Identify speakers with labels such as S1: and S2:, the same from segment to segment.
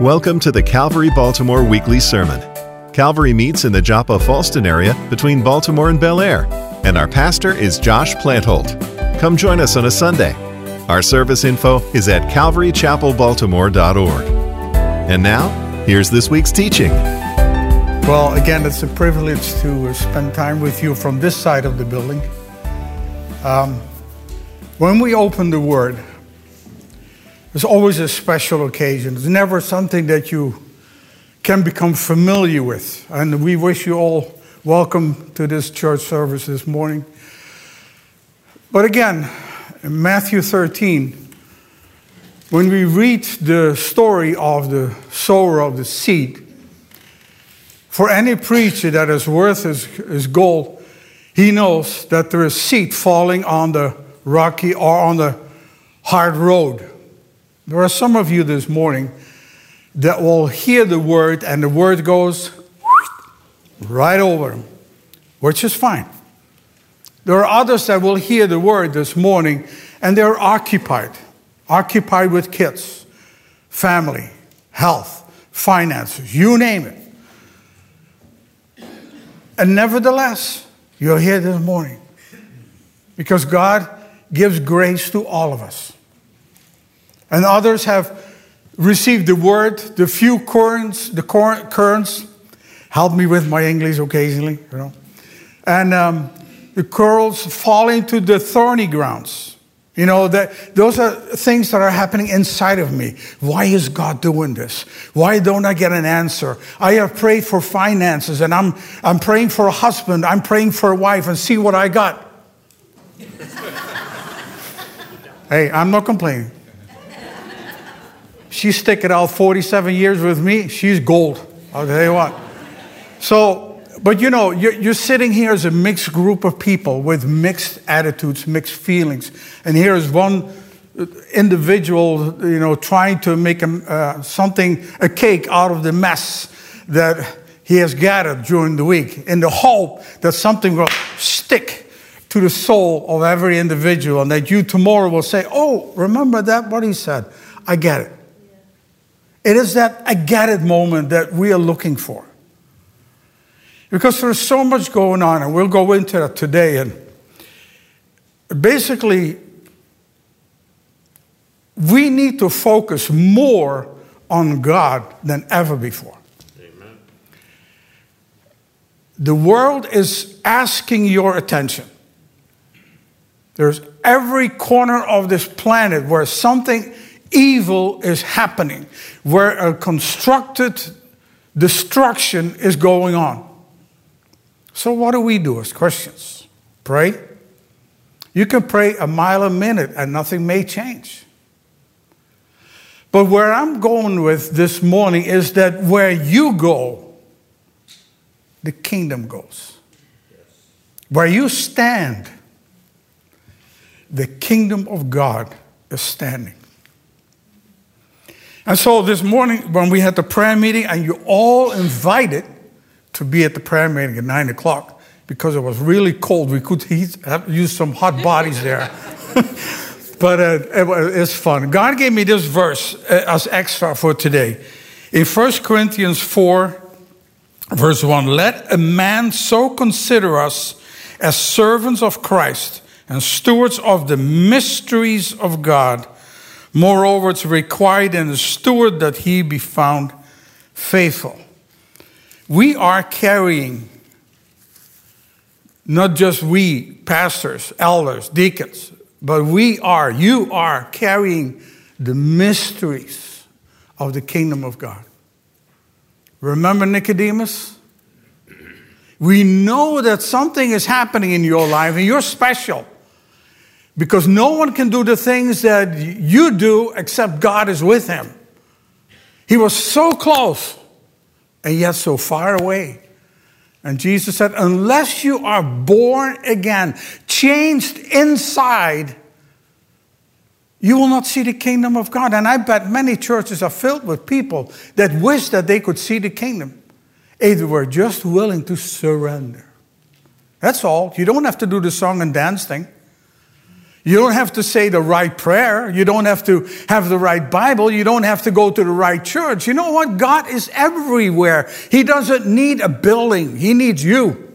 S1: Welcome to the Calvary Baltimore Weekly Sermon. Calvary meets in the Joppa Fallston area between Baltimore and Bel Air, and our pastor is Josh Plantholt. Come join us on a Sunday. Our service info is at calvarychapelbaltimore.org. And now, here's this week's teaching.
S2: Well, again, it's a privilege to spend time with you from this side of the building. Um, when we open the Word, it's always a special occasion. It's never something that you can become familiar with. And we wish you all welcome to this church service this morning. But again, in Matthew 13, when we read the story of the sower of the seed, for any preacher that is worth his, his gold, he knows that there is seed falling on the rocky or on the hard road. There are some of you this morning that will hear the word and the word goes right over them, which is fine. There are others that will hear the word this morning and they're occupied, occupied with kids, family, health, finances, you name it. And nevertheless, you're here this morning because God gives grace to all of us. And others have received the word, the few currents, the currents, help me with my English occasionally, you know. And um, the curls fall into the thorny grounds. You know, that those are things that are happening inside of me. Why is God doing this? Why don't I get an answer? I have prayed for finances and I'm, I'm praying for a husband. I'm praying for a wife and see what I got. hey, I'm not complaining. She sticking out 47 years with me, she's gold. I'll tell you what. So, but you know, you're, you're, sitting here as a mixed group of people with mixed attitudes, mixed feelings. And here is one individual, you know, trying to make a, uh, something, a cake out of the mess that he has gathered during the week in the hope that something will stick to the soul of every individual and that you tomorrow will say, Oh, remember that, what he said? I get it. It is that I get it moment that we are looking for. Because there's so much going on, and we'll go into that today. And basically, we need to focus more on God than ever before. Amen. The world is asking your attention. There's every corner of this planet where something evil is happening, where a constructed destruction is going on. So, what do we do as Christians? Pray. You can pray a mile a minute and nothing may change. But where I'm going with this morning is that where you go, the kingdom goes. Where you stand, the kingdom of God is standing. And so this morning, when we had the prayer meeting, and you all invited to be at the prayer meeting at nine o'clock because it was really cold, we could heat, use some hot bodies there. but uh, it, it's fun. God gave me this verse uh, as extra for today. In 1 Corinthians 4, verse 1 Let a man so consider us as servants of Christ and stewards of the mysteries of God. Moreover, it's required in a steward that he be found faithful. We are carrying, not just we, pastors, elders, deacons, but we are, you are carrying the mysteries of the kingdom of God. Remember Nicodemus? We know that something is happening in your life and you're special. Because no one can do the things that you do except God is with him. He was so close and yet so far away. And Jesus said, Unless you are born again, changed inside, you will not see the kingdom of God. And I bet many churches are filled with people that wish that they could see the kingdom. If they were just willing to surrender. That's all. You don't have to do the song and dance thing. You don't have to say the right prayer. You don't have to have the right Bible. You don't have to go to the right church. You know what? God is everywhere. He doesn't need a building, He needs you.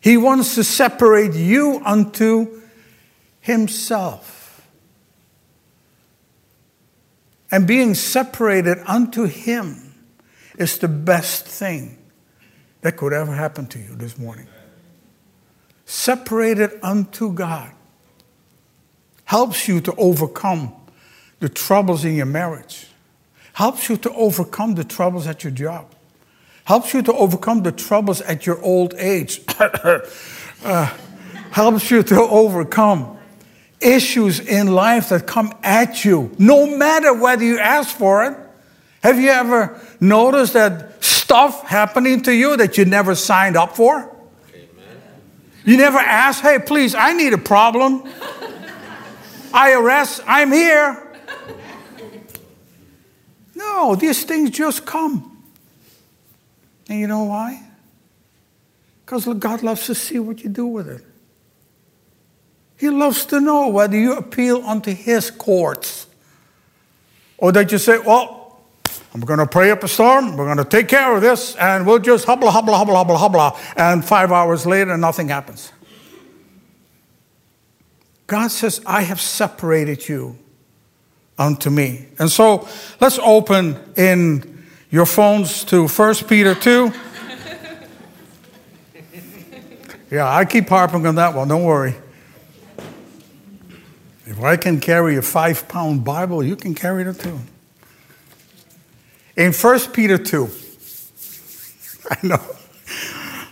S2: He wants to separate you unto Himself. And being separated unto Him is the best thing that could ever happen to you this morning separated unto God, helps you to overcome the troubles in your marriage, helps you to overcome the troubles at your job, helps you to overcome the troubles at your old age, uh, helps you to overcome issues in life that come at you, no matter whether you ask for it. Have you ever noticed that stuff happening to you that you never signed up for? You never ask, hey, please, I need a problem. IRS, I'm here. No, these things just come. And you know why? Because God loves to see what you do with it. He loves to know whether you appeal unto His courts or that you say, well, I'm going to pray up a storm. We're going to take care of this, and we'll just hubble, hubble, hubble, hubble, hubble. And five hours later, nothing happens. God says, I have separated you unto me. And so let's open in your phones to 1 Peter 2. yeah, I keep harping on that one, don't worry. If I can carry a five pound Bible, you can carry it too. In 1 Peter 2, I know.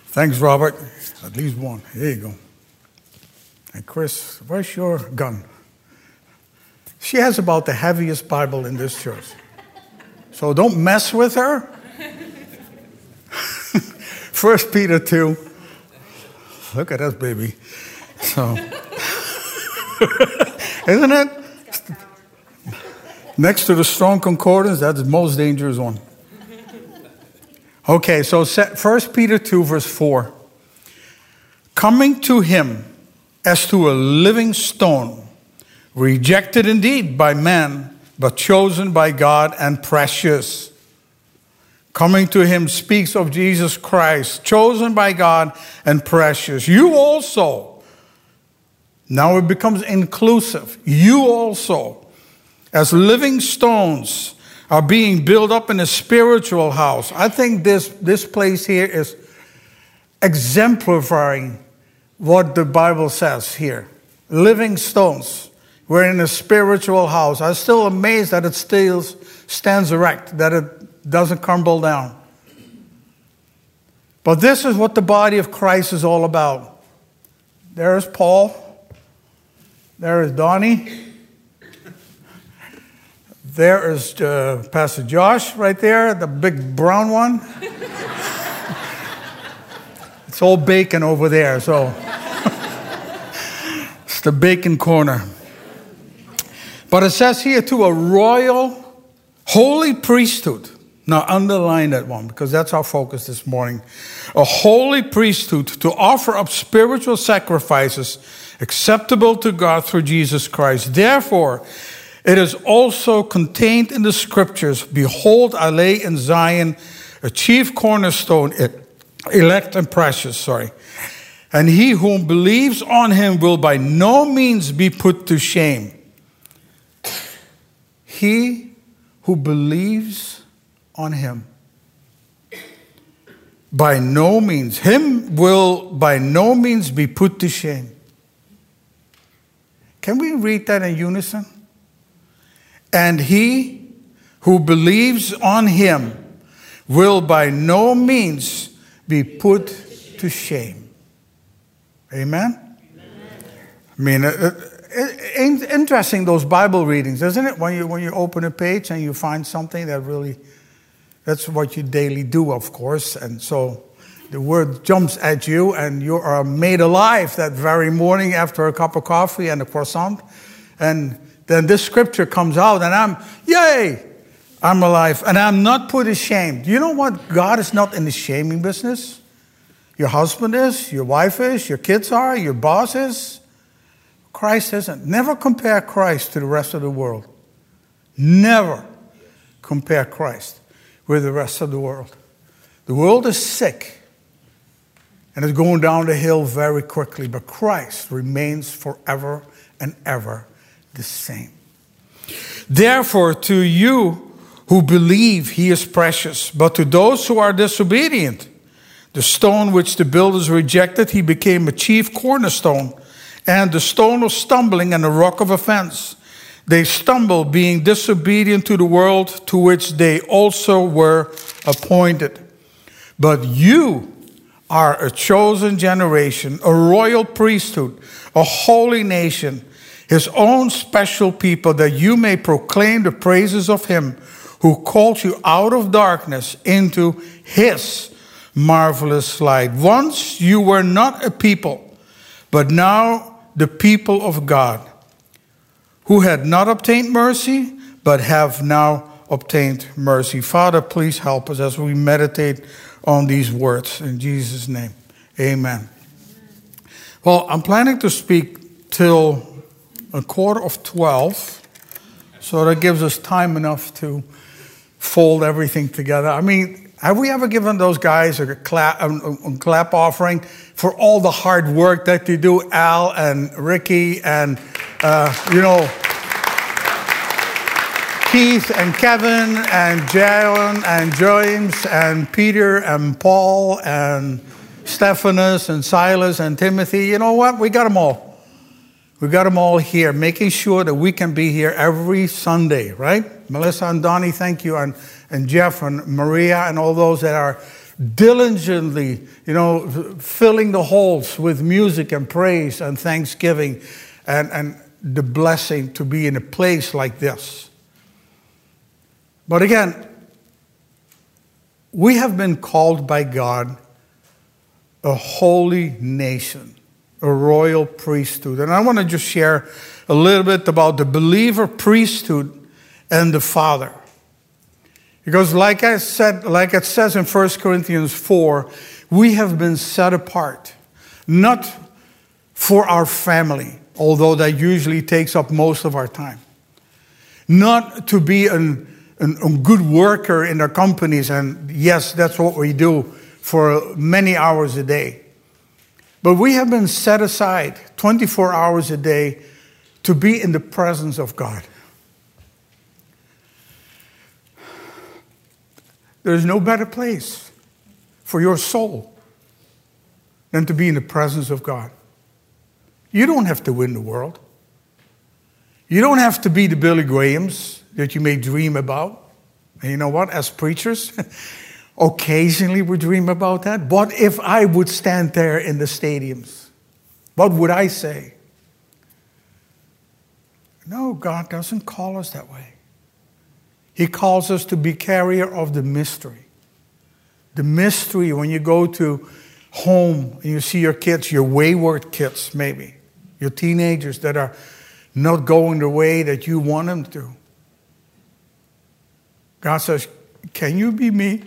S2: Thanks, Robert. At least one. There you go. And Chris, where's your gun? She has about the heaviest Bible in this church. So don't mess with her. First Peter 2. Look at us, baby. So, isn't it? Next to the strong concordance, that's the most dangerous one. Okay, so 1 Peter 2, verse 4. Coming to him as to a living stone, rejected indeed by men, but chosen by God and precious. Coming to him speaks of Jesus Christ, chosen by God and precious. You also, now it becomes inclusive. You also as living stones are being built up in a spiritual house. I think this, this place here is exemplifying what the Bible says here. Living stones. We're in a spiritual house. I'm still amazed that it still stands erect, that it doesn't crumble down. But this is what the body of Christ is all about. There's Paul. There is Donnie. There is uh, Pastor Josh right there, the big brown one. it's all bacon over there, so it's the bacon corner. But it says here to a royal, holy priesthood. Now, underline that one because that's our focus this morning. A holy priesthood to offer up spiritual sacrifices acceptable to God through Jesus Christ. Therefore, it is also contained in the scriptures Behold, I lay in Zion a chief cornerstone, elect and precious, sorry. And he who believes on him will by no means be put to shame. He who believes on him by no means, him will by no means be put to shame. Can we read that in unison? And he who believes on him will by no means be put to shame. Amen? I mean, uh, uh, interesting those Bible readings, isn't it? When you, when you open a page and you find something that really, that's what you daily do, of course. And so the word jumps at you and you are made alive that very morning after a cup of coffee and a croissant. And then this scripture comes out and I'm, yay, I'm alive and I'm not put to shame. You know what? God is not in the shaming business. Your husband is, your wife is, your kids are, your boss is. Christ isn't. Never compare Christ to the rest of the world. Never compare Christ with the rest of the world. The world is sick and it's going down the hill very quickly, but Christ remains forever and ever the same. Therefore, to you who believe, he is precious, but to those who are disobedient, the stone which the builders rejected, he became a chief cornerstone, and the stone of stumbling and the rock of offense. They stumble, being disobedient to the world to which they also were appointed. But you are a chosen generation, a royal priesthood, a holy nation, his own special people, that you may proclaim the praises of him who called you out of darkness into his marvelous light. Once you were not a people, but now the people of God, who had not obtained mercy, but have now obtained mercy. Father, please help us as we meditate on these words. In Jesus' name, amen. Well, I'm planning to speak till a quarter of 12, so that gives us time enough to fold everything together. I mean, have we ever given those guys a clap, a, a clap offering for all the hard work that they do, Al and Ricky and, uh, you know, Keith and Kevin and Jaron and James and Peter and Paul and Stephanus and Silas and Timothy. You know what? We got them all. We got them all here, making sure that we can be here every Sunday, right? Melissa and Donnie, thank you, and, and Jeff and Maria and all those that are diligently, you know, filling the holes with music and praise and thanksgiving and, and the blessing to be in a place like this. But again, we have been called by God a holy nation, a royal priesthood. And I want to just share a little bit about the believer priesthood and the Father. Because like I said, like it says in 1 Corinthians 4, we have been set apart, not for our family, although that usually takes up most of our time. Not to be an a, good worker in our companies, and yes, that's what we do for many hours a day. But we have been set aside 24 hours a day to be in the presence of God. There's no better place for your soul than to be in the presence of God. You don't have to win the world. You don't have to be the Billy Grahams that you may dream about. And you know what? As preachers, occasionally we dream about that. What if I would stand there in the stadiums? What would I say? No, God doesn't call us that way. He calls us to be carrier of the mystery. The mystery when you go to home and you see your kids, your wayward kids maybe, your teenagers that are not going the way that you want them to. God says, Can you be me?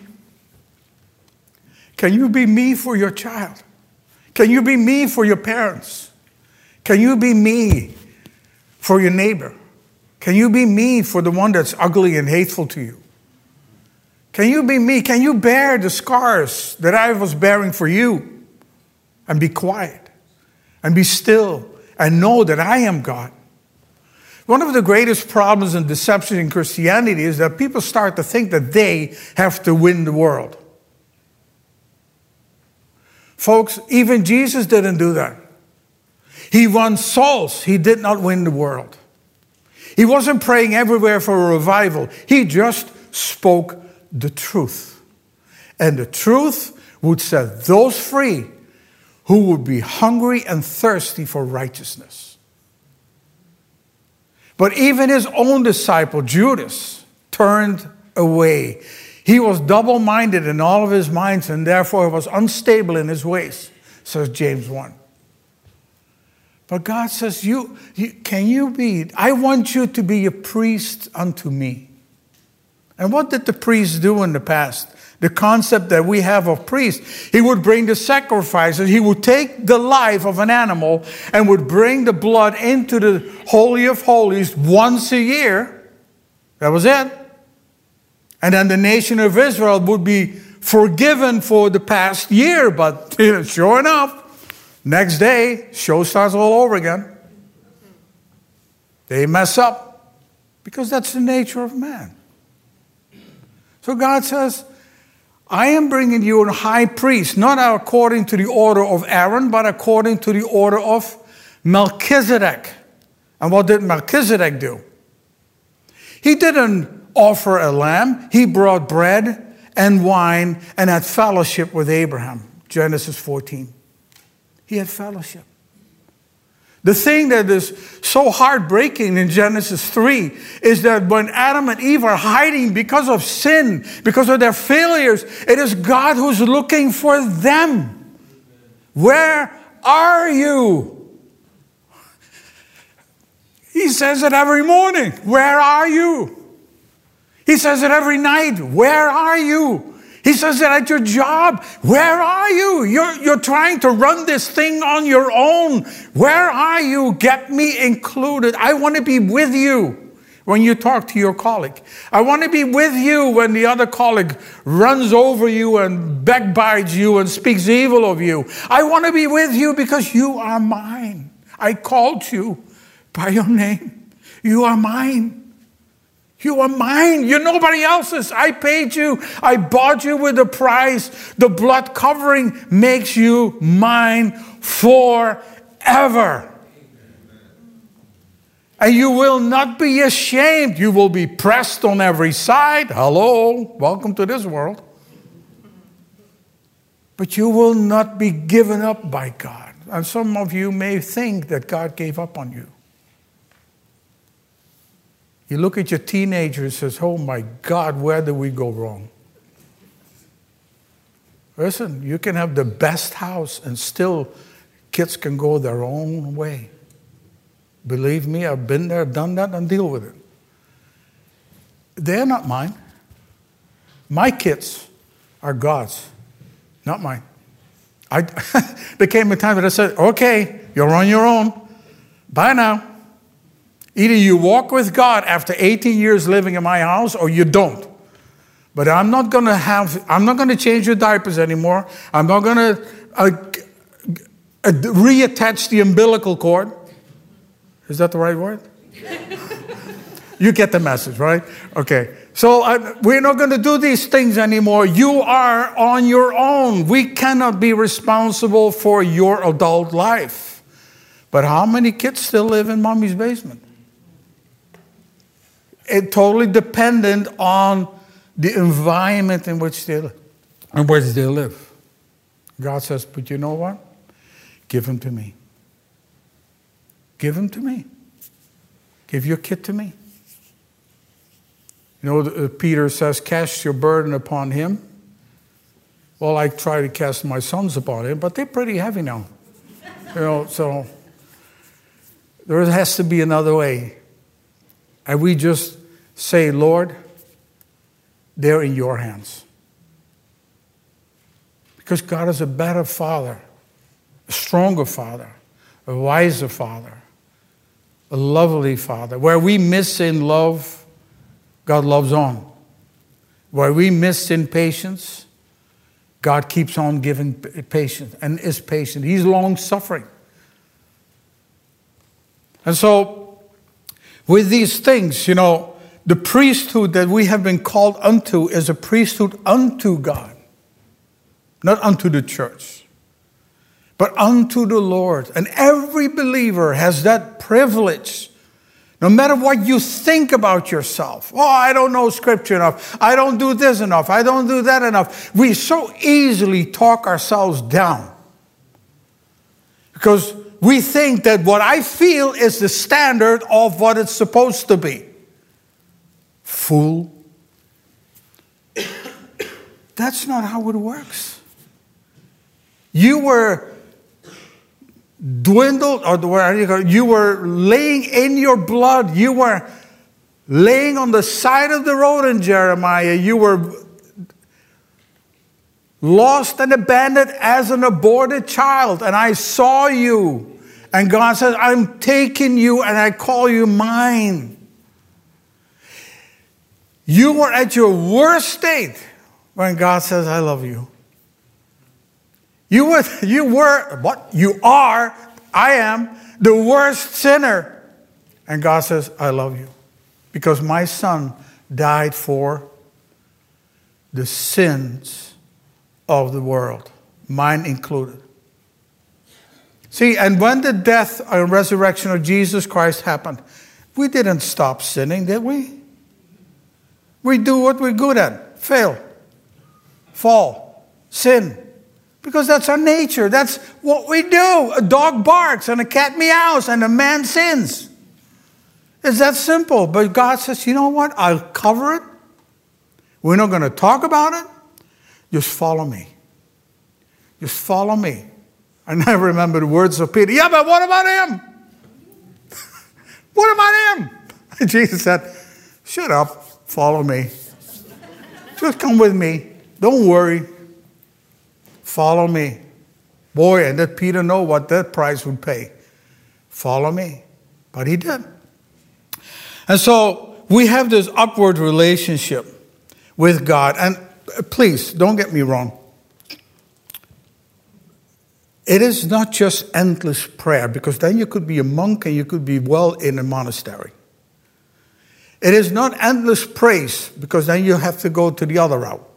S2: Can you be me for your child? Can you be me for your parents? Can you be me for your neighbor? Can you be me for the one that's ugly and hateful to you? Can you be me? Can you bear the scars that I was bearing for you? And be quiet and be still and know that I am God. One of the greatest problems and deception in Christianity is that people start to think that they have to win the world. Folks, even Jesus didn't do that. He won souls, he did not win the world. He wasn't praying everywhere for a revival, he just spoke the truth. And the truth would set those free who would be hungry and thirsty for righteousness. But even his own disciple, Judas, turned away. He was double minded in all of his minds and therefore was unstable in his ways, says James 1. But God says, you, you, Can you be? I want you to be a priest unto me. And what did the priests do in the past? the concept that we have of priest. He would bring the sacrifices. He would take the life of an animal and would bring the blood into the Holy of Holies once a year. That was it. And then the nation of Israel would be forgiven for the past year. But sure enough, next day, show starts all over again. They mess up because that's the nature of man. So God says, I am bringing you a high priest, not according to the order of Aaron, but according to the order of Melchizedek. And what did Melchizedek do? He didn't offer a lamb, he brought bread and wine and had fellowship with Abraham. Genesis 14. He had fellowship. The thing that is so heartbreaking in Genesis 3 is that when Adam and Eve are hiding because of sin, because of their failures, it is God who's looking for them. Where are you? He says it every morning. Where are you? He says it every night. Where are you? He says it at your job. Where are you? You're, you're trying to run this thing on your own. Where are you? Get me included. I want to be with you when you talk to your colleague. I want to be with you when the other colleague runs over you and backbites you and speaks evil of you. I want to be with you because you are mine. I called you by your name. You are mine. You are mine. You're nobody else's. I paid you. I bought you with a price. The blood covering makes you mine forever. And you will not be ashamed. You will be pressed on every side. Hello, welcome to this world. But you will not be given up by God. And some of you may think that God gave up on you. You look at your teenager and says, Oh my God, where did we go wrong? Listen, you can have the best house and still kids can go their own way. Believe me, I've been there, done that, and deal with it. They're not mine. My kids are God's, not mine. I, there came a time that I said, okay, you're on your own. Bye now. Either you walk with God after 18 years living in my house or you don't. But I'm not going to have, I'm not going to change your diapers anymore. I'm not going to uh, uh, reattach the umbilical cord. Is that the right word? you get the message, right? Okay. So uh, we're not going to do these things anymore. You are on your own. We cannot be responsible for your adult life. But how many kids still live in mommy's basement? It totally dependent on the environment in which they live, in which they live. God says, but you know what? Give him to me. Give him to me. Give your kid to me. You know, uh, Peter says, cast your burden upon him. Well, I try to cast my sons upon him, but they're pretty heavy now. you know, so there has to be another way. And we just say, Lord, they're in your hands. Because God is a better father, a stronger father, a wiser father, a lovely father. Where we miss in love, God loves on. Where we miss in patience, God keeps on giving patience and is patient. He's long suffering. And so, with these things, you know, the priesthood that we have been called unto is a priesthood unto God, not unto the church, but unto the Lord. And every believer has that privilege. No matter what you think about yourself, oh, I don't know scripture enough. I don't do this enough. I don't do that enough. We so easily talk ourselves down because we think that what I feel is the standard of what it's supposed to be. Fool. That's not how it works. You were dwindled, or you were laying in your blood. You were laying on the side of the road in Jeremiah. You were lost and abandoned as an aborted child, and I saw you. And God says, I'm taking you and I call you mine. You were at your worst state when God says, I love you. You were, you were, what? You are, I am, the worst sinner. And God says, I love you. Because my son died for the sins of the world, mine included. See, and when the death and resurrection of Jesus Christ happened, we didn't stop sinning, did we? We do what we're good at fail, fall, sin. Because that's our nature. That's what we do. A dog barks and a cat meows and a man sins. It's that simple. But God says, you know what? I'll cover it. We're not going to talk about it. Just follow me. Just follow me. I remember the words of Peter. Yeah, but what about him? what about him? Jesus said, Shut up, follow me. Just come with me. Don't worry. Follow me. Boy, and did Peter know what that price would pay? Follow me. But he did. And so we have this upward relationship with God. And uh, please, don't get me wrong. It is not just endless prayer, because then you could be a monk and you could be well in a monastery. It is not endless praise, because then you have to go to the other route.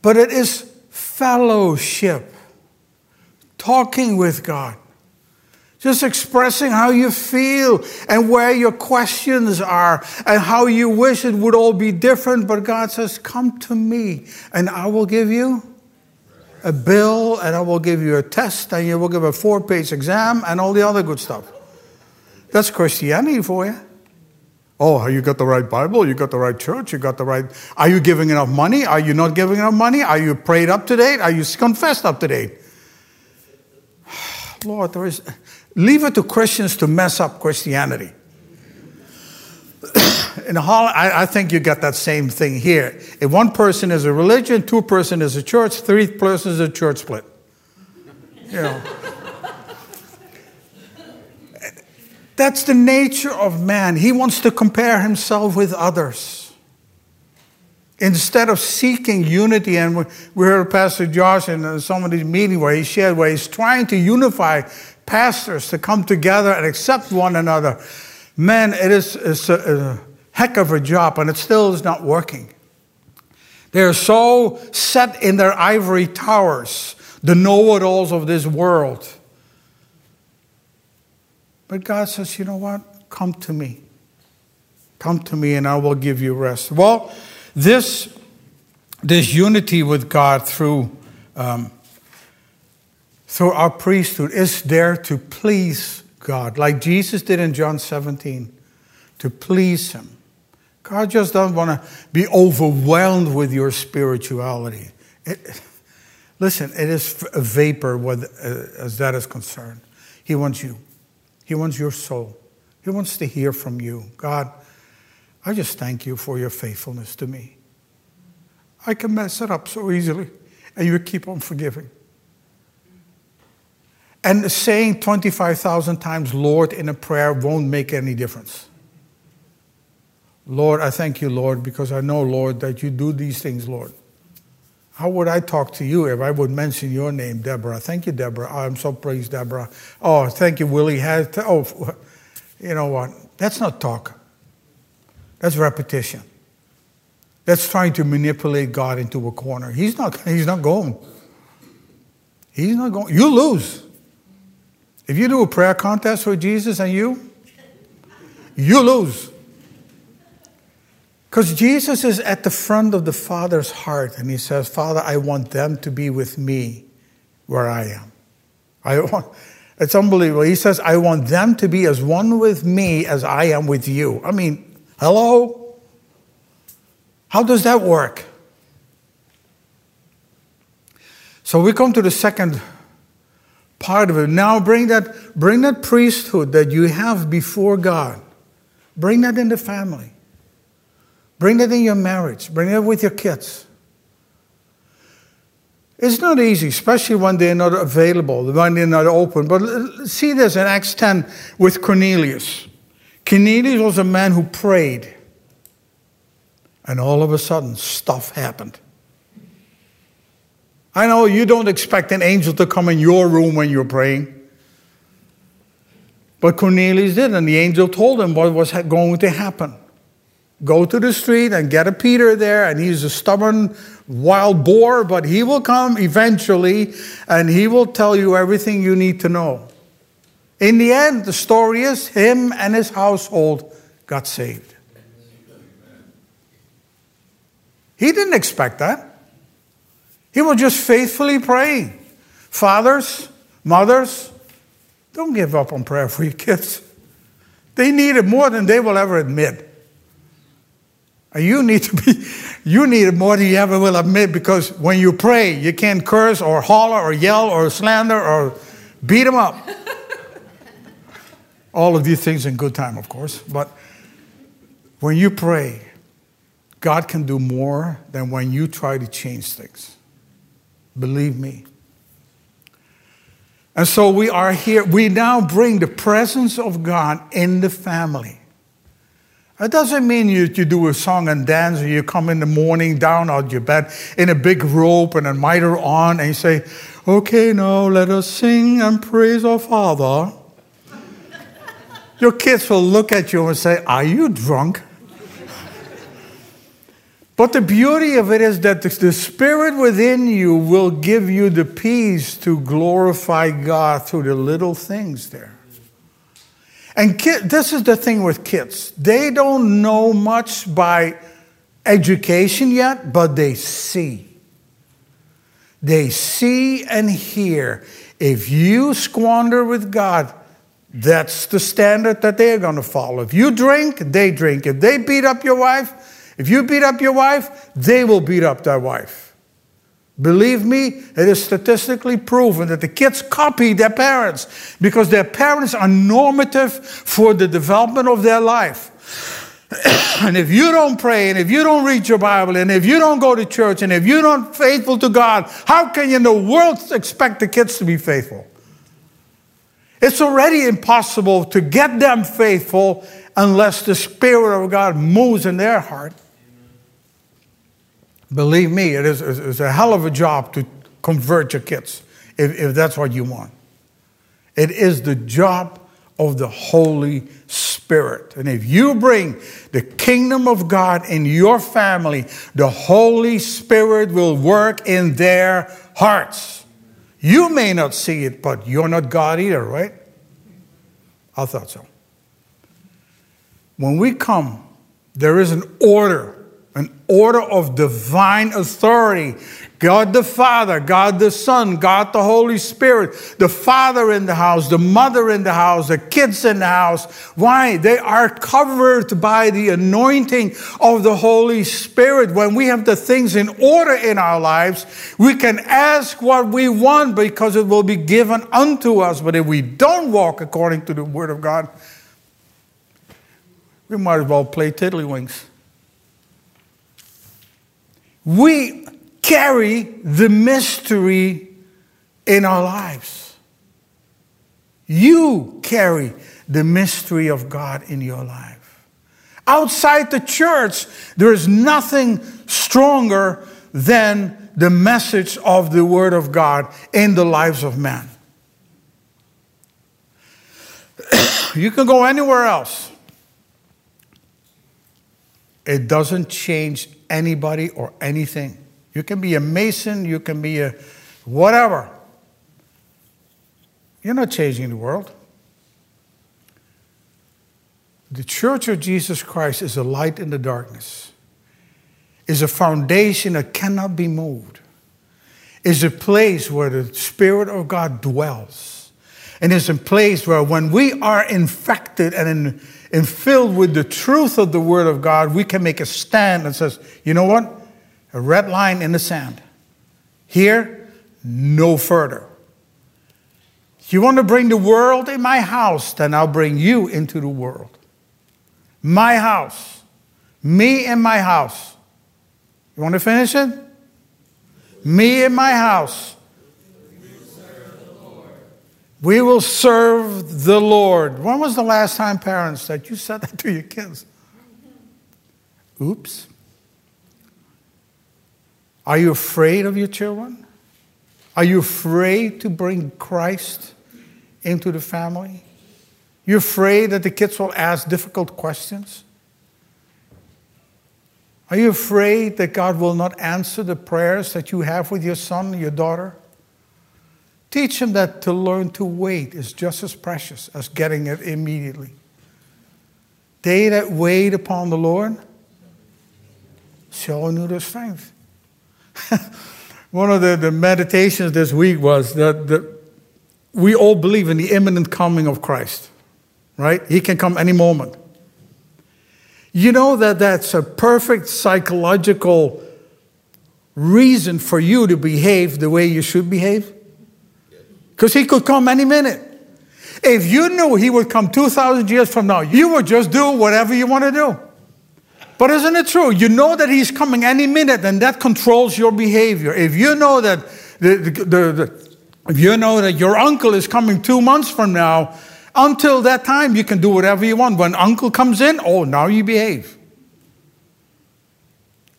S2: But it is fellowship, talking with God, just expressing how you feel and where your questions are and how you wish it would all be different. But God says, Come to me, and I will give you a bill and I will give you a test and you will give a four page exam and all the other good stuff. That's Christianity for you. Oh, you got the right Bible? You got the right church? You got the right. Are you giving enough money? Are you not giving enough money? Are you prayed up to date? Are you confessed up to date? Lord, there is. Leave it to Christians to mess up Christianity in Holland, I, I, think you got that same thing here. If one person is a religion, two person is a church, three person is a church split. You know. That's the nature of man. He wants to compare himself with others. Instead of seeking unity, and we heard Pastor Josh in uh, some of these meetings where he shared where he's trying to unify pastors to come together and accept one another. Man, it is a, a heck of a job, and it still is not working. They're so set in their ivory towers, the know it alls of this world. But God says, you know what? Come to me. Come to me, and I will give you rest. Well, this, this unity with God through, um, through our priesthood is there to please God, like Jesus did in John 17, to please Him. God just doesn't want to be overwhelmed with your spirituality. It, listen, it is a vapor with, uh, as that is concerned. He wants you, He wants your soul. He wants to hear from you. God, I just thank you for your faithfulness to me. I can mess it up so easily, and you keep on forgiving. And saying 25,000 times Lord in a prayer won't make any difference. Lord, I thank you, Lord, because I know, Lord, that you do these things, Lord. How would I talk to you if I would mention your name, Deborah? Thank you, Deborah. I'm so pleased, Deborah. Oh, thank you, Willie. Oh, you know what? That's not talk. That's repetition. That's trying to manipulate God into a corner. He's not, he's not going. He's not going. You lose. If you do a prayer contest for Jesus and you, you lose. Because Jesus is at the front of the Father's heart and he says, Father, I want them to be with me where I am. I want, it's unbelievable. He says, I want them to be as one with me as I am with you. I mean, hello? How does that work? So we come to the second part of it. Now bring that, bring that priesthood that you have before God. Bring that in the family. Bring it in your marriage. Bring it with your kids. It's not easy, especially when they're not available, when they're not open. But see this in Acts 10 with Cornelius. Cornelius was a man who prayed, and all of a sudden, stuff happened. I know you don't expect an angel to come in your room when you're praying. But Cornelius did, and the angel told him what was going to happen. Go to the street and get a Peter there, and he's a stubborn wild boar, but he will come eventually and he will tell you everything you need to know. In the end, the story is him and his household got saved. He didn't expect that. He was just faithfully praying. Fathers, mothers, don't give up on prayer for your kids. They need it more than they will ever admit. You need to be, you need it more than you ever will admit because when you pray, you can't curse or holler or yell or slander or beat them up. All of these things in good time, of course. But when you pray, God can do more than when you try to change things. Believe me. And so we are here. We now bring the presence of God in the family. It doesn't mean you, you do a song and dance or you come in the morning down out your bed in a big robe and a mitre on and you say, Okay, now let us sing and praise our Father. your kids will look at you and say, Are you drunk? But the beauty of it is that the Spirit within you will give you the peace to glorify God through the little things there. And kid, this is the thing with kids they don't know much by education yet, but they see. They see and hear. If you squander with God, that's the standard that they're going to follow. If you drink, they drink. If they beat up your wife, if you beat up your wife, they will beat up their wife. Believe me, it is statistically proven that the kids copy their parents because their parents are normative for the development of their life. and if you don't pray, and if you don't read your Bible, and if you don't go to church, and if you're not faithful to God, how can you in the world expect the kids to be faithful? It's already impossible to get them faithful unless the Spirit of God moves in their heart. Believe me, it is it's a hell of a job to convert your kids if, if that's what you want. It is the job of the Holy Spirit. And if you bring the kingdom of God in your family, the Holy Spirit will work in their hearts. You may not see it, but you're not God either, right? I thought so. When we come, there is an order an order of divine authority. God the Father, God the Son, God the Holy Spirit, the father in the house, the mother in the house, the kids in the house. Why? They are covered by the anointing of the Holy Spirit. When we have the things in order in our lives, we can ask what we want because it will be given unto us. But if we don't walk according to the Word of God, we might as well play tiddlywinks we carry the mystery in our lives. You carry the mystery of God in your life. Outside the church, there is nothing stronger than the message of the Word of God in the lives of men. you can go anywhere else. It doesn't change anybody or anything. You can be a mason, you can be a whatever. You're not changing the world. The church of Jesus Christ is a light in the darkness, is a foundation that cannot be moved, is a place where the Spirit of God dwells, and is a place where when we are infected and in and filled with the truth of the Word of God, we can make a stand that says, you know what? A red line in the sand. Here, no further. If you want to bring the world in my house, then I'll bring you into the world. My house. Me and my house. You want to finish it? Me and my house. We will serve the Lord. When was the last time, parents, that you said that to your kids? Oops. Are you afraid of your children? Are you afraid to bring Christ into the family? You afraid that the kids will ask difficult questions? Are you afraid that God will not answer the prayers that you have with your son, your daughter? Teach them that to learn to wait is just as precious as getting it immediately. They that wait upon the Lord shall renew their strength. One of the, the meditations this week was that the, we all believe in the imminent coming of Christ, right? He can come any moment. You know that that's a perfect psychological reason for you to behave the way you should behave? Because he could come any minute. If you knew he would come 2,000 years from now, you would just do whatever you want to do. But isn't it true? You know that he's coming any minute, and that controls your behavior. If you know that the, the, the, the if you know that your uncle is coming two months from now, until that time you can do whatever you want. When uncle comes in, oh, now you behave.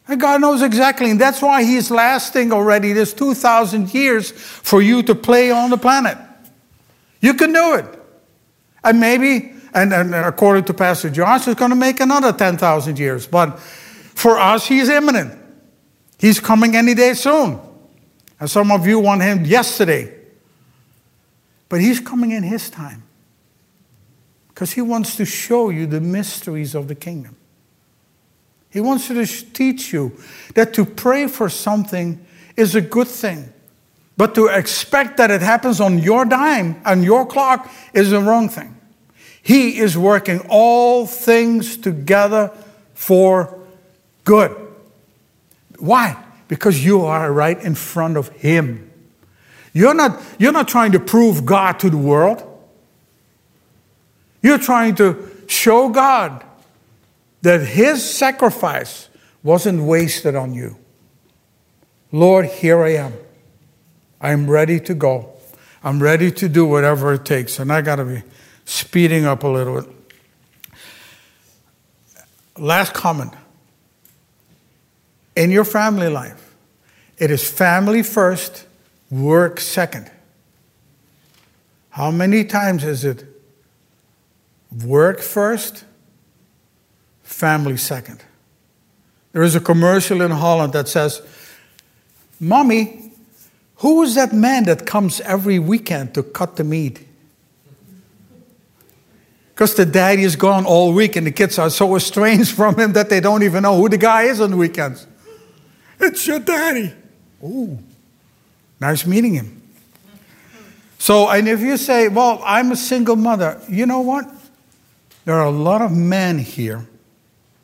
S2: And God knows exactly, and that's why He's lasting already this 2,000 years for you to play on the planet. You can do it. And maybe and, and according to Pastor Josh, it's going to make another 10,000 years. But for us, he's imminent. He's coming any day soon. And some of you want him yesterday. But he's coming in his time. Because he wants to show you the mysteries of the kingdom. He wants to teach you that to pray for something is a good thing. But to expect that it happens on your dime and your clock is the wrong thing. He is working all things together for good. Why? Because you are right in front of Him. You're not, you're not trying to prove God to the world. You're trying to show God that His sacrifice wasn't wasted on you. Lord, here I am. I'm ready to go. I'm ready to do whatever it takes. And I got to be speeding up a little bit. Last comment. In your family life, it is family first, work second. How many times is it work first, family second? There is a commercial in Holland that says, Mommy, who is that man that comes every weekend to cut the meat? Because the daddy is gone all week and the kids are so estranged from him that they don't even know who the guy is on the weekends. It's your daddy. Ooh, nice meeting him. So, and if you say, well, I'm a single mother, you know what? There are a lot of men here.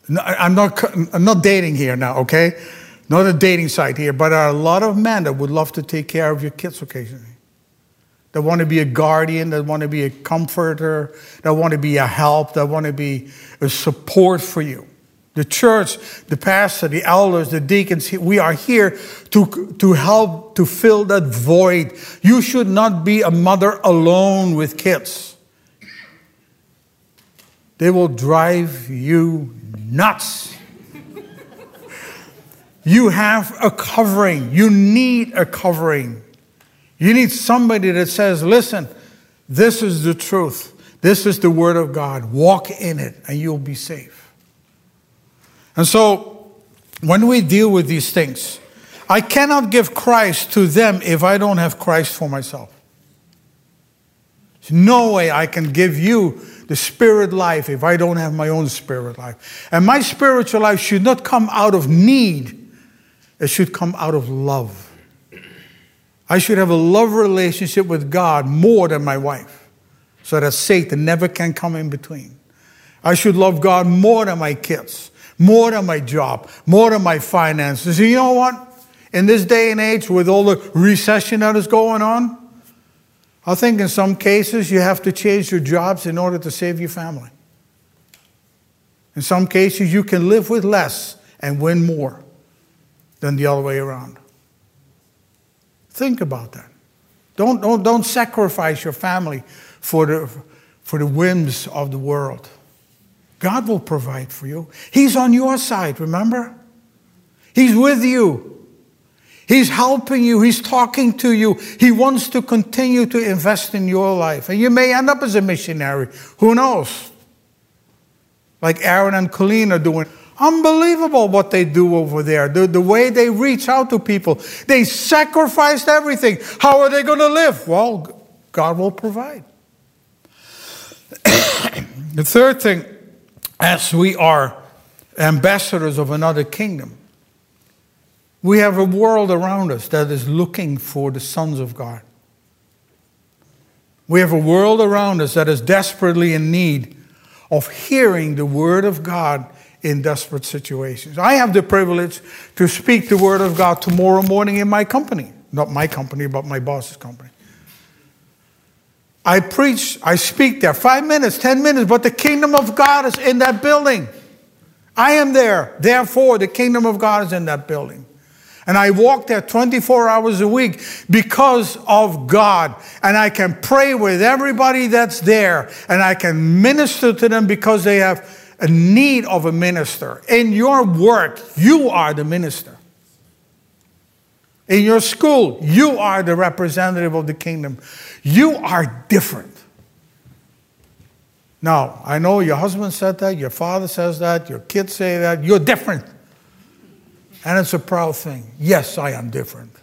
S2: I'm not, I'm not dating here now, okay? Not a dating site here, but there are a lot of men that would love to take care of your kids occasionally that want to be a guardian, that want to be a comforter, that want to be a help, that want to be a support for you. The church, the pastor, the elders, the deacons, we are here to, to help to fill that void. You should not be a mother alone with kids. They will drive you nuts. you have a covering. You need a covering. You need somebody that says, listen, this is the truth. This is the word of God. Walk in it and you'll be safe. And so, when we deal with these things, I cannot give Christ to them if I don't have Christ for myself. There's no way I can give you the spirit life if I don't have my own spirit life. And my spiritual life should not come out of need, it should come out of love. I should have a love relationship with God more than my wife so that Satan never can come in between. I should love God more than my kids, more than my job, more than my finances. You know what? In this day and age, with all the recession that is going on, I think in some cases you have to change your jobs in order to save your family. In some cases, you can live with less and win more than the other way around. Think about that. Don't, don't, don't sacrifice your family for the, for the whims of the world. God will provide for you. He's on your side, remember? He's with you. He's helping you. He's talking to you. He wants to continue to invest in your life. And you may end up as a missionary. Who knows? Like Aaron and Colleen are doing. Unbelievable what they do over there. The, the way they reach out to people. They sacrificed everything. How are they going to live? Well, God will provide. the third thing, as we are ambassadors of another kingdom, we have a world around us that is looking for the sons of God. We have a world around us that is desperately in need of hearing the word of God in desperate situations. I have the privilege to speak the word of God tomorrow morning in my company. Not my company, but my boss's company. I preach, I speak there five minutes, ten minutes, but the kingdom of God is in that building. I am there. Therefore, the kingdom of God is in that building. And I walk there 24 hours a week because of God. And I can pray with everybody that's there. And I can minister to them because they have a need of a minister. In your work, you are the minister. In your school, you are the representative of the kingdom. You are different. Now, I know your husband said that, your father says that, your kids say that. You're different. And it's a proud thing. Yes, I am different.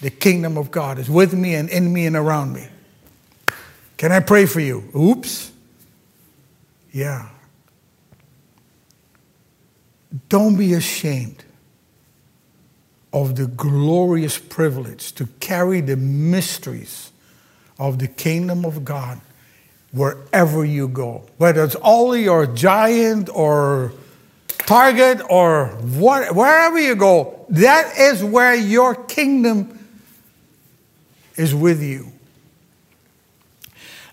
S2: The kingdom of God is with me and in me and around me. Can I pray for you? Oops. Yeah. Don't be ashamed of the glorious privilege to carry the mysteries of the kingdom of God wherever you go. Whether it's Aldi or Giant or Target or what, wherever you go, that is where your kingdom is with you.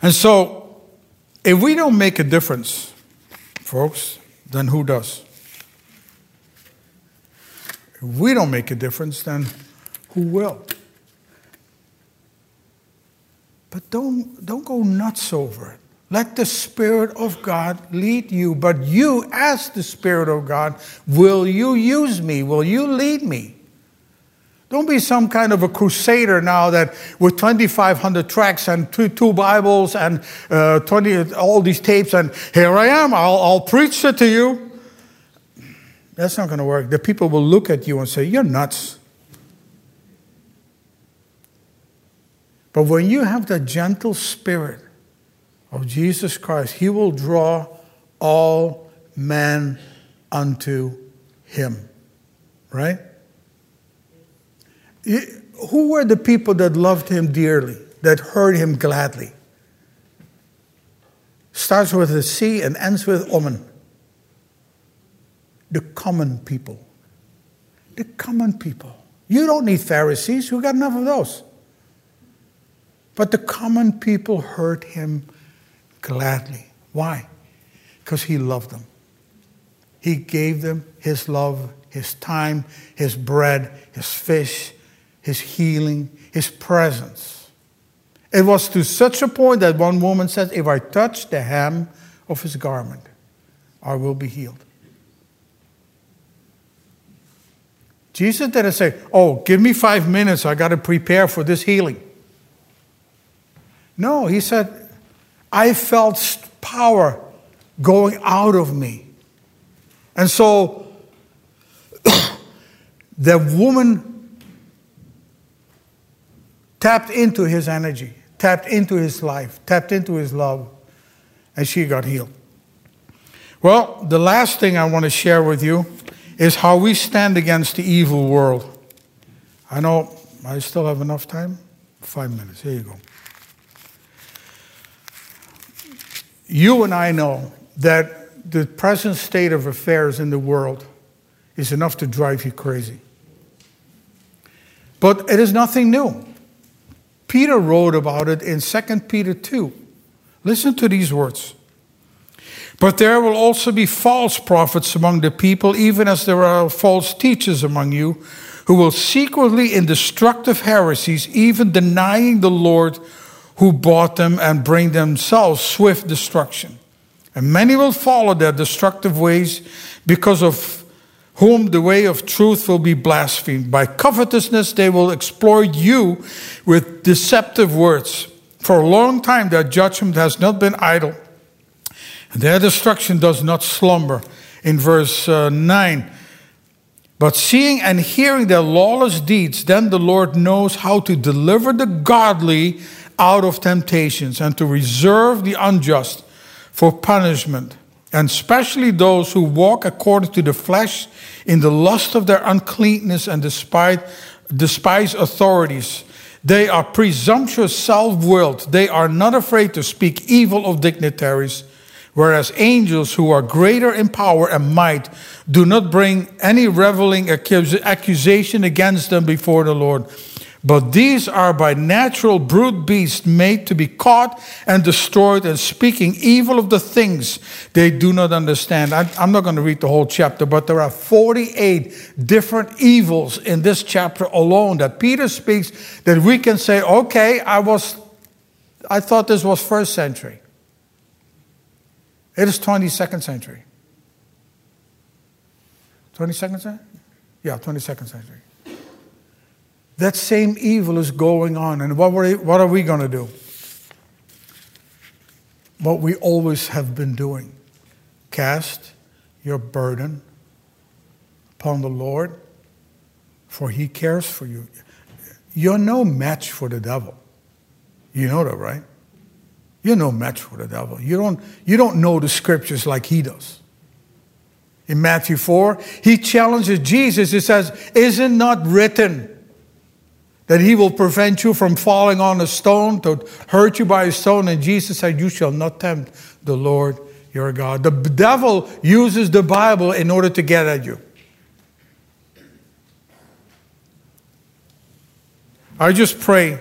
S2: And so, if we don't make a difference, folks, then who does? If we don't make a difference, then who will? But don't, don't go nuts over it. Let the Spirit of God lead you. But you, as the Spirit of God, will you use me? Will you lead me? Don't be some kind of a crusader now that with 2,500 tracks and two, two Bibles and uh, 20, all these tapes, and here I am, I'll, I'll preach it to you. That's not going to work. The people will look at you and say, You're nuts. But when you have the gentle spirit, of Jesus Christ, he will draw all men unto him. Right? Who were the people that loved him dearly, that heard him gladly? Starts with a C and ends with omen. The common people. The common people. You don't need Pharisees, you got enough of those. But the common people heard him gladly. Why? Because he loved them. He gave them his love, his time, his bread, his fish, his healing, his presence. It was to such a point that one woman said, If I touch the hem of his garment, I will be healed. Jesus didn't say, Oh, give me five minutes, I got to prepare for this healing. No, he said, I felt power going out of me. And so the woman tapped into his energy, tapped into his life, tapped into his love, and she got healed. Well, the last thing I want to share with you is how we stand against the evil world. I know I still have enough time. Five minutes. Here you go. You and I know that the present state of affairs in the world is enough to drive you crazy. But it is nothing new. Peter wrote about it in 2 Peter 2. Listen to these words. But there will also be false prophets among the people, even as there are false teachers among you, who will secretly in destructive heresies, even denying the Lord who bought them and bring themselves swift destruction. And many will follow their destructive ways, because of whom the way of truth will be blasphemed. By covetousness, they will exploit you with deceptive words. For a long time, their judgment has not been idle and their destruction does not slumber. In verse uh, 9, but seeing and hearing their lawless deeds, then the Lord knows how to deliver the godly out of temptations and to reserve the unjust for punishment, and especially those who walk according to the flesh in the lust of their uncleanness and despise, despise authorities. They are presumptuous, self willed. They are not afraid to speak evil of dignitaries whereas angels who are greater in power and might do not bring any reveling accusation against them before the Lord. But these are by natural brute beasts made to be caught and destroyed and speaking evil of the things they do not understand. I'm not going to read the whole chapter, but there are 48 different evils in this chapter alone that Peter speaks that we can say, okay, I was, I thought this was first century. It is 22nd century. 22nd century? Yeah, 22nd century. That same evil is going on. And what, what are we going to do? What we always have been doing cast your burden upon the Lord, for he cares for you. You're no match for the devil. You know that, right? You're no match for the devil. You don't, you don't know the scriptures like he does. In Matthew 4, he challenges Jesus. He says, Is it not written that he will prevent you from falling on a stone to hurt you by a stone? And Jesus said, You shall not tempt the Lord your God. The devil uses the Bible in order to get at you. I just pray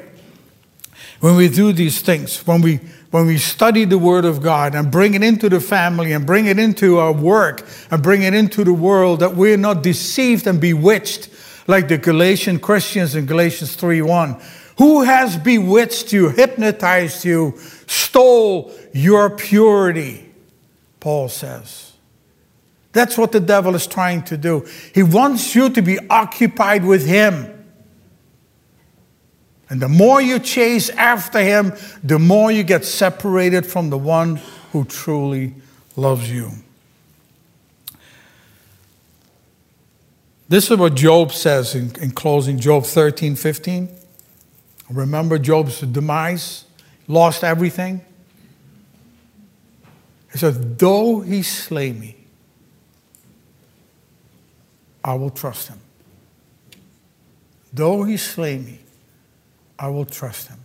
S2: when we do these things, when we when we study the Word of God and bring it into the family and bring it into our work and bring it into the world, that we're not deceived and bewitched like the Galatian Christians in Galatians 3:1. Who has bewitched you, hypnotized you, stole your purity? Paul says. That's what the devil is trying to do. He wants you to be occupied with him. And the more you chase after him, the more you get separated from the one who truly loves you. This is what Job says in, in closing Job 13 15. Remember Job's demise, lost everything. He said, Though he slay me, I will trust him. Though he slay me, I will trust him.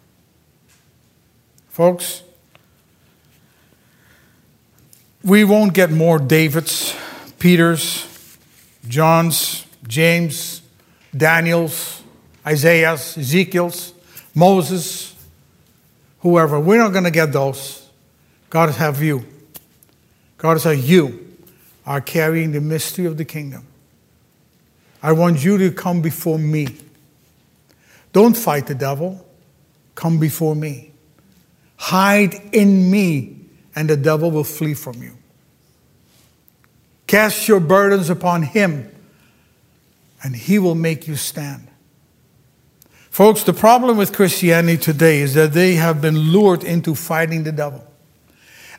S2: Folks, we won't get more Davids, Peters, Johns, James, Daniels, Isaiahs, Ezekiels, Moses, whoever. We're not going to get those. God has you. God has you are carrying the mystery of the kingdom. I want you to come before me. Don't fight the devil. Come before me. Hide in me, and the devil will flee from you. Cast your burdens upon him, and he will make you stand. Folks, the problem with Christianity today is that they have been lured into fighting the devil.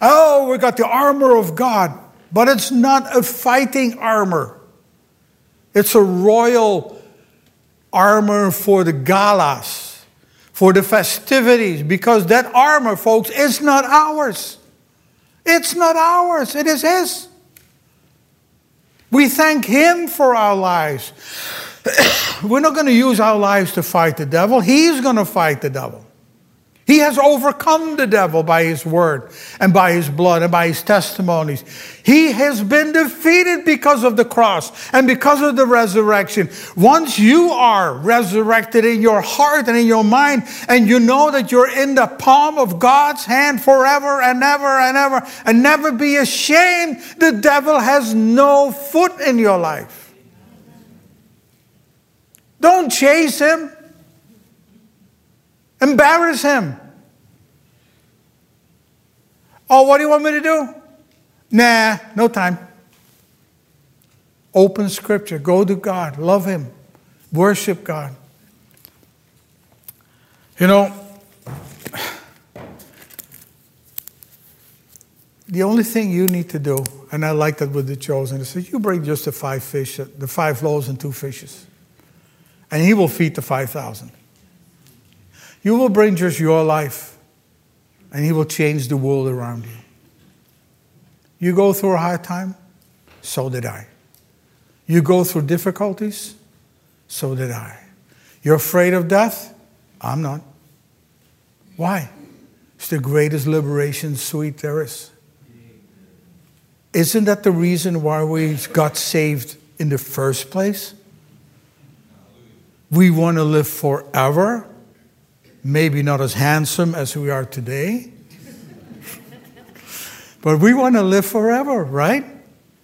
S2: Oh, we got the armor of God, but it's not a fighting armor. It's a royal armor for the galas, for the festivities, because that armor, folks, is not ours. It's not ours, it is His. We thank Him for our lives. We're not going to use our lives to fight the devil, He's going to fight the devil. He has overcome the devil by his word and by his blood and by his testimonies. He has been defeated because of the cross and because of the resurrection. Once you are resurrected in your heart and in your mind, and you know that you're in the palm of God's hand forever and ever and ever, and never be ashamed, the devil has no foot in your life. Don't chase him. Embarrass him. Oh, what do you want me to do? Nah, no time. Open scripture. Go to God. Love Him. Worship God. You know, the only thing you need to do, and I like that with the chosen, is that you bring just the five fish, the five loaves and two fishes, and He will feed the 5,000. You will bring just your life, and He will change the world around you. You go through a hard time? So did I. You go through difficulties? So did I. You're afraid of death? I'm not. Why? It's the greatest liberation suite there is. Isn't that the reason why we got saved in the first place? We want to live forever maybe not as handsome as we are today. but we want to live forever, right?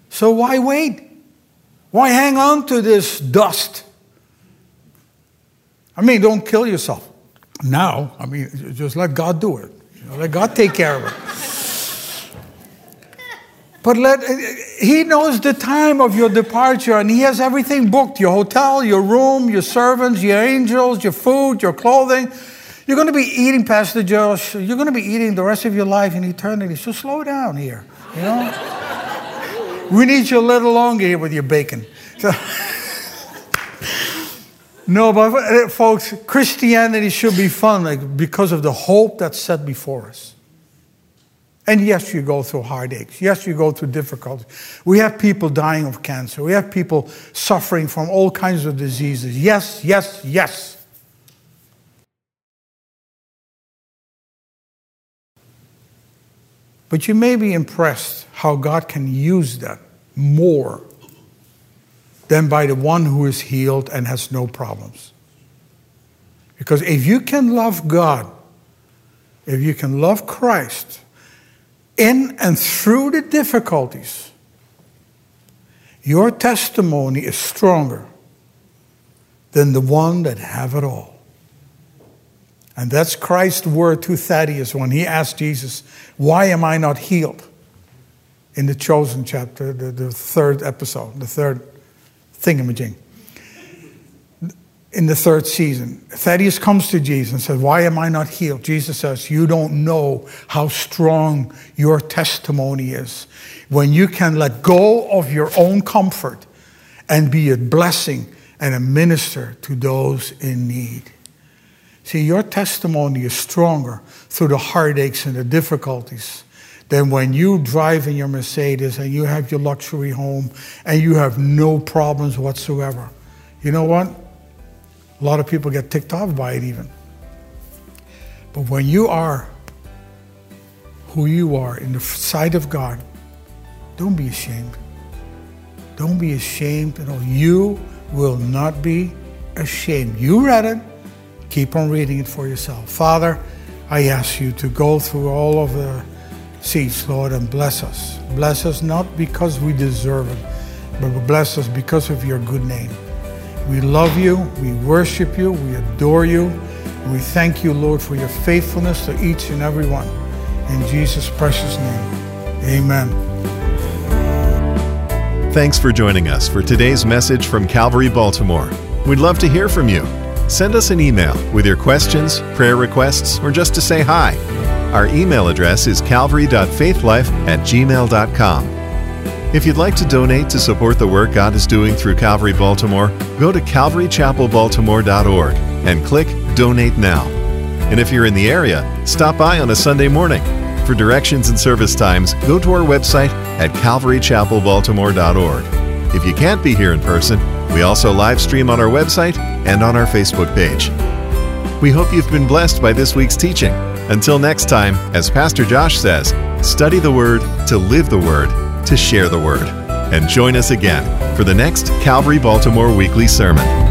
S2: So why wait? Why hang on to this dust? I mean, don't kill yourself now. I mean, just let God do it. You know, let God take care of it. But let he knows the time of your departure and he has everything booked your hotel, your room, your servants, your angels, your food, your clothing. You're going to be eating, Pastor Josh, you're going to be eating the rest of your life in eternity. So slow down here, you know? we need you a little longer here with your bacon. So, no, but uh, folks, Christianity should be fun like, because of the hope that's set before us. And yes, you go through heartaches. Yes, you go through difficulties. We have people dying of cancer. We have people suffering from all kinds of diseases. Yes, yes, yes. But you may be impressed how God can use that more than by the one who is healed and has no problems. Because if you can love God, if you can love Christ in and through the difficulties, your testimony is stronger than the one that have it all. And that's Christ's word to Thaddeus when he asked Jesus, Why am I not healed? In the chosen chapter, the, the third episode, the third thingamajig. In the third season, Thaddeus comes to Jesus and says, Why am I not healed? Jesus says, You don't know how strong your testimony is. When you can let go of your own comfort and be a blessing and a minister to those in need. See, your testimony is stronger through the heartaches and the difficulties than when you drive in your Mercedes and you have your luxury home and you have no problems whatsoever. You know what? A lot of people get ticked off by it even. But when you are who you are in the sight of God, don't be ashamed. Don't be ashamed at all. You will not be ashamed. You read it. Keep on reading it for yourself. Father, I ask you to go through all of the seats, Lord, and bless us. Bless us not because we deserve it, but bless us because of your good name. We love you, we worship you, we adore you, and we thank you, Lord, for your faithfulness to each and every one. In Jesus' precious name, amen.
S1: Thanks for joining us for today's message from Calvary Baltimore. We'd love to hear from you send us an email with your questions, prayer requests, or just to say hi. Our email address is calvary.faithlife at gmail.com. If you'd like to donate to support the work God is doing through Calvary Baltimore, go to calvarychapelbaltimore.org and click Donate Now. And if you're in the area, stop by on a Sunday morning. For directions and service times, go to our website at calvarychapelbaltimore.org. If you can't be here in person, we also live stream on our website and on our Facebook page. We hope you've been blessed by this week's teaching Until next time, as Pastor Josh says, study the Word to live the Word to share the Word. And join us again for the next Calvary Baltimore Weekly Sermon.